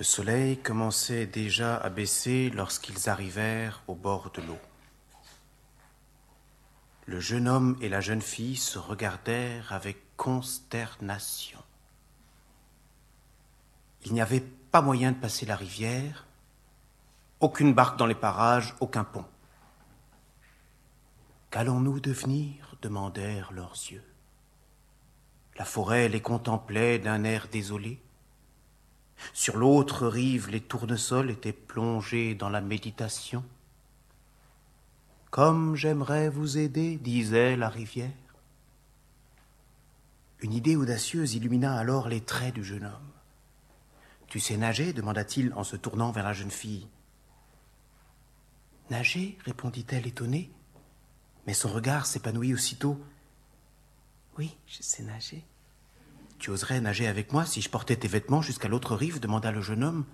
Le soleil commençait déjà à baisser lorsqu'ils arrivèrent au bord de l'eau. Le jeune homme et la jeune fille se regardèrent avec consternation. Il n'y avait pas moyen de passer la rivière, aucune barque dans les parages, aucun pont. Qu'allons-nous devenir? demandèrent leurs yeux. La forêt les contemplait d'un air désolé. Sur l'autre rive, les tournesols étaient plongés dans la méditation. Comme j'aimerais vous aider, disait la rivière. Une idée audacieuse illumina alors les traits du jeune homme. Tu sais nager demanda-t-il en se tournant vers la jeune fille. Nager répondit-elle étonnée, mais son regard s'épanouit aussitôt. Oui, je sais nager. Tu oserais nager avec moi si je portais tes vêtements jusqu'à l'autre rive demanda le jeune homme.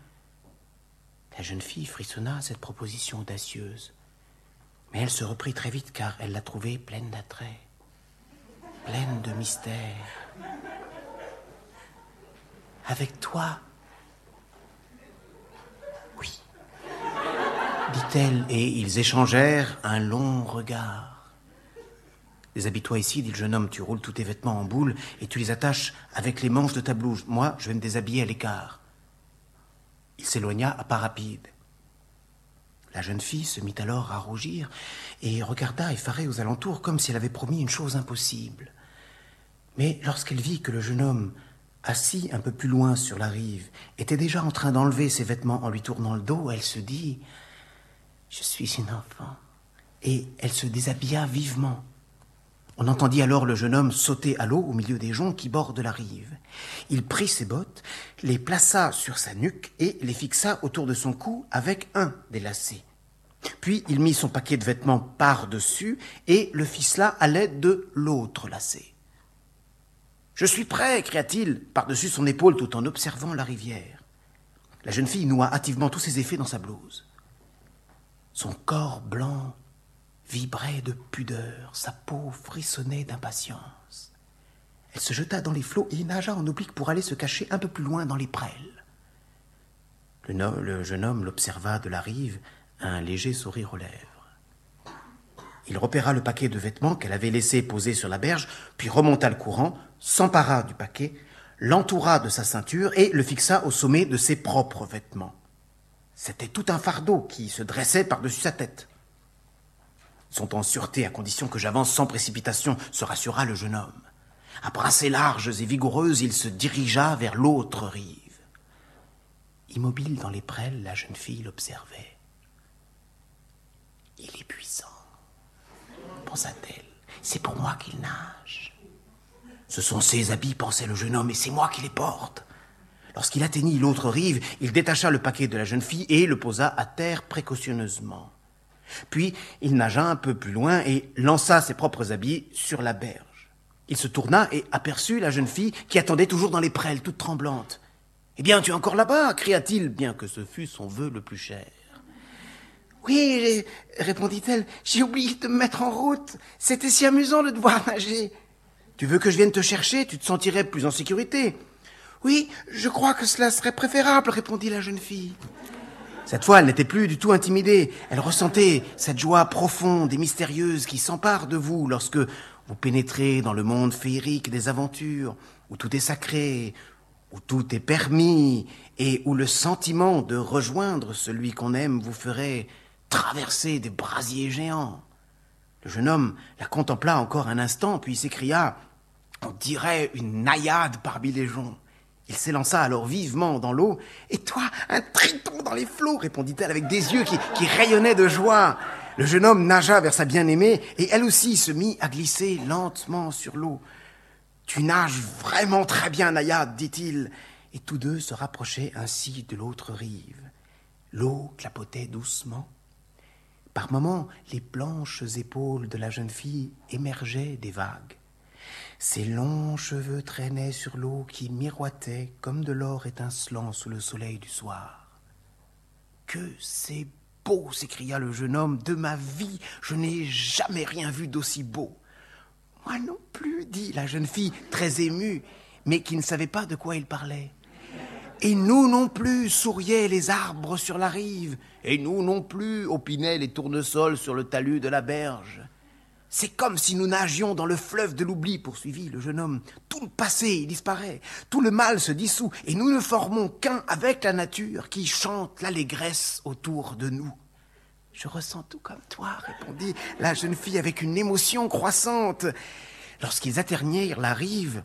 La jeune fille frissonna à cette proposition audacieuse. Mais elle se reprit très vite car elle la trouvait pleine d'attrait, pleine de mystère. Avec toi? Oui, dit-elle, et ils échangèrent un long regard. Déshabille-toi ici, dit le jeune homme, tu roules tous tes vêtements en boule et tu les attaches avec les manches de ta blouse. Moi, je vais me déshabiller à l'écart. Il s'éloigna à pas rapide. La jeune fille se mit alors à rougir et regarda effarée aux alentours comme si elle avait promis une chose impossible. Mais lorsqu'elle vit que le jeune homme, assis un peu plus loin sur la rive, était déjà en train d'enlever ses vêtements en lui tournant le dos, elle se dit Je suis une enfant. Et elle se déshabilla vivement. On entendit alors le jeune homme sauter à l'eau au milieu des joncs qui bordent la rive. Il prit ses bottes, les plaça sur sa nuque et les fixa autour de son cou avec un des lacets. Puis il mit son paquet de vêtements par-dessus et le ficela à l'aide de l'autre lacet. Je suis prêt, cria-t-il par-dessus son épaule tout en observant la rivière. La jeune fille noua hâtivement tous ses effets dans sa blouse. Son corps blanc vibrait de pudeur, sa peau frissonnait d'impatience. Elle se jeta dans les flots et nagea en oblique pour aller se cacher un peu plus loin dans les prêles. Le, jeune homme l'observa de la rive, un léger sourire aux lèvres. Il repéra le paquet de vêtements qu'elle avait laissé poser sur la berge, puis remonta le courant, s'empara du paquet, l'entoura de sa ceinture et le fixa au sommet de ses propres vêtements. C'était tout un fardeau qui se dressait par-dessus sa tête sont en sûreté à condition que j'avance sans précipitation, se rassura le jeune homme. À brassées larges et vigoureuses, il se dirigea vers l'autre rive. Immobile dans les prêles, la jeune fille l'observait. Il est puissant, pensa-t-elle. C'est pour moi qu'il nage. Ce sont ses habits, pensait le jeune homme, et c'est moi qui les porte. Lorsqu'il atteignit l'autre rive, il détacha le paquet de la jeune fille et le posa à terre précautionneusement. Puis il nagea un peu plus loin et lança ses propres habits sur la berge. Il se tourna et aperçut la jeune fille qui attendait toujours dans les prêles, toute tremblante. Eh bien, tu es encore là-bas cria-t-il, bien que ce fût son vœu le plus cher. Oui, répondit-elle, j'ai oublié de me mettre en route. C'était si amusant de devoir nager. Tu veux que je vienne te chercher Tu te sentirais plus en sécurité. Oui, je crois que cela serait préférable, répondit la jeune fille. Cette fois, elle n'était plus du tout intimidée. Elle ressentait cette joie profonde et mystérieuse qui s'empare de vous lorsque vous pénétrez dans le monde féerique des aventures, où tout est sacré, où tout est permis, et où le sentiment de rejoindre celui qu'on aime vous ferait traverser des brasiers géants. Le jeune homme la contempla encore un instant, puis s'écria On dirait une naïade parmi les joncs. Il s'élança alors vivement dans l'eau. Et toi, un triton dans les flots, répondit-elle avec des yeux qui, rayonnaient de joie. Le jeune homme nagea vers sa bien-aimée et elle aussi se mit à glisser lentement sur l'eau. Tu nages vraiment très bien, Nayade, dit-il. Et tous deux se rapprochaient ainsi de l'autre rive. L'eau clapotait doucement. Par moments, les blanches épaules de la jeune fille émergeaient des vagues. Ses longs cheveux traînaient sur l'eau qui miroitait comme de l'or étincelant sous le soleil du soir. Que c'est beau s'écria le jeune homme. De ma vie, je n'ai jamais rien vu d'aussi beau. Moi non plus, dit la jeune fille, très émue, mais qui ne savait pas de quoi il parlait. Et nous non plus, souriaient les arbres sur la rive, et nous non plus, opinaient les tournesols sur le talus de la berge. C'est comme si nous nagions dans le fleuve de l'oubli, poursuivit le jeune homme. Tout le passé disparaît, tout le mal se dissout, et nous ne formons qu'un avec la nature qui chante l'allégresse autour de nous. Je ressens tout comme toi, répondit la jeune fille avec une émotion croissante. Lorsqu'ils atteignirent la rive,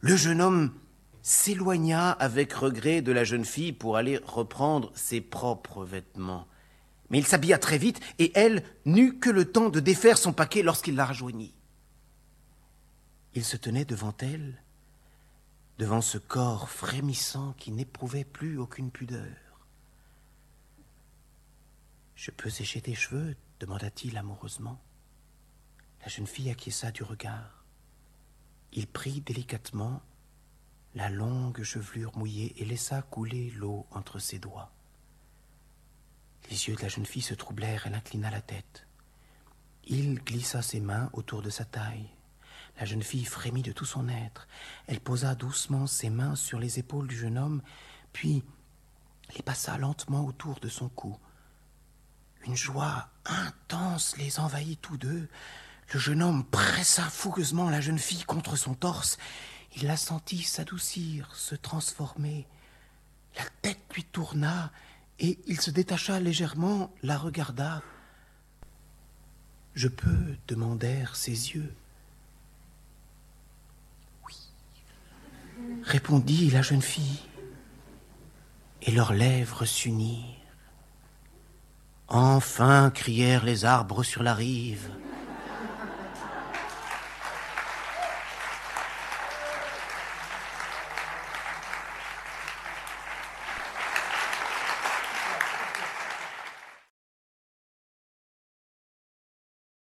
le jeune homme s'éloigna avec regret de la jeune fille pour aller reprendre ses propres vêtements. Mais il s'habilla très vite et elle n'eut que le temps de défaire son paquet lorsqu'il la rejoignit. Il se tenait devant elle, devant ce corps frémissant qui n'éprouvait plus aucune pudeur. Je peux sécher tes cheveux? demanda-t-il amoureusement. La jeune fille acquiesça du regard. Il prit délicatement la longue chevelure mouillée et laissa couler l'eau entre ses doigts. Les yeux de la jeune fille se troublèrent, elle inclina la tête. Il glissa ses mains autour de sa taille. La jeune fille frémit de tout son être. Elle posa doucement ses mains sur les épaules du jeune homme, puis les passa lentement autour de son cou. Une joie intense les envahit tous deux. Le jeune homme pressa fougueusement la jeune fille contre son torse. Il la sentit s'adoucir, se transformer. La tête lui tourna et il se détacha légèrement, la regarda. Je peux demandèrent ses yeux. Oui, répondit la jeune fille, et leurs lèvres s'unirent. Enfin crièrent les arbres sur la rive.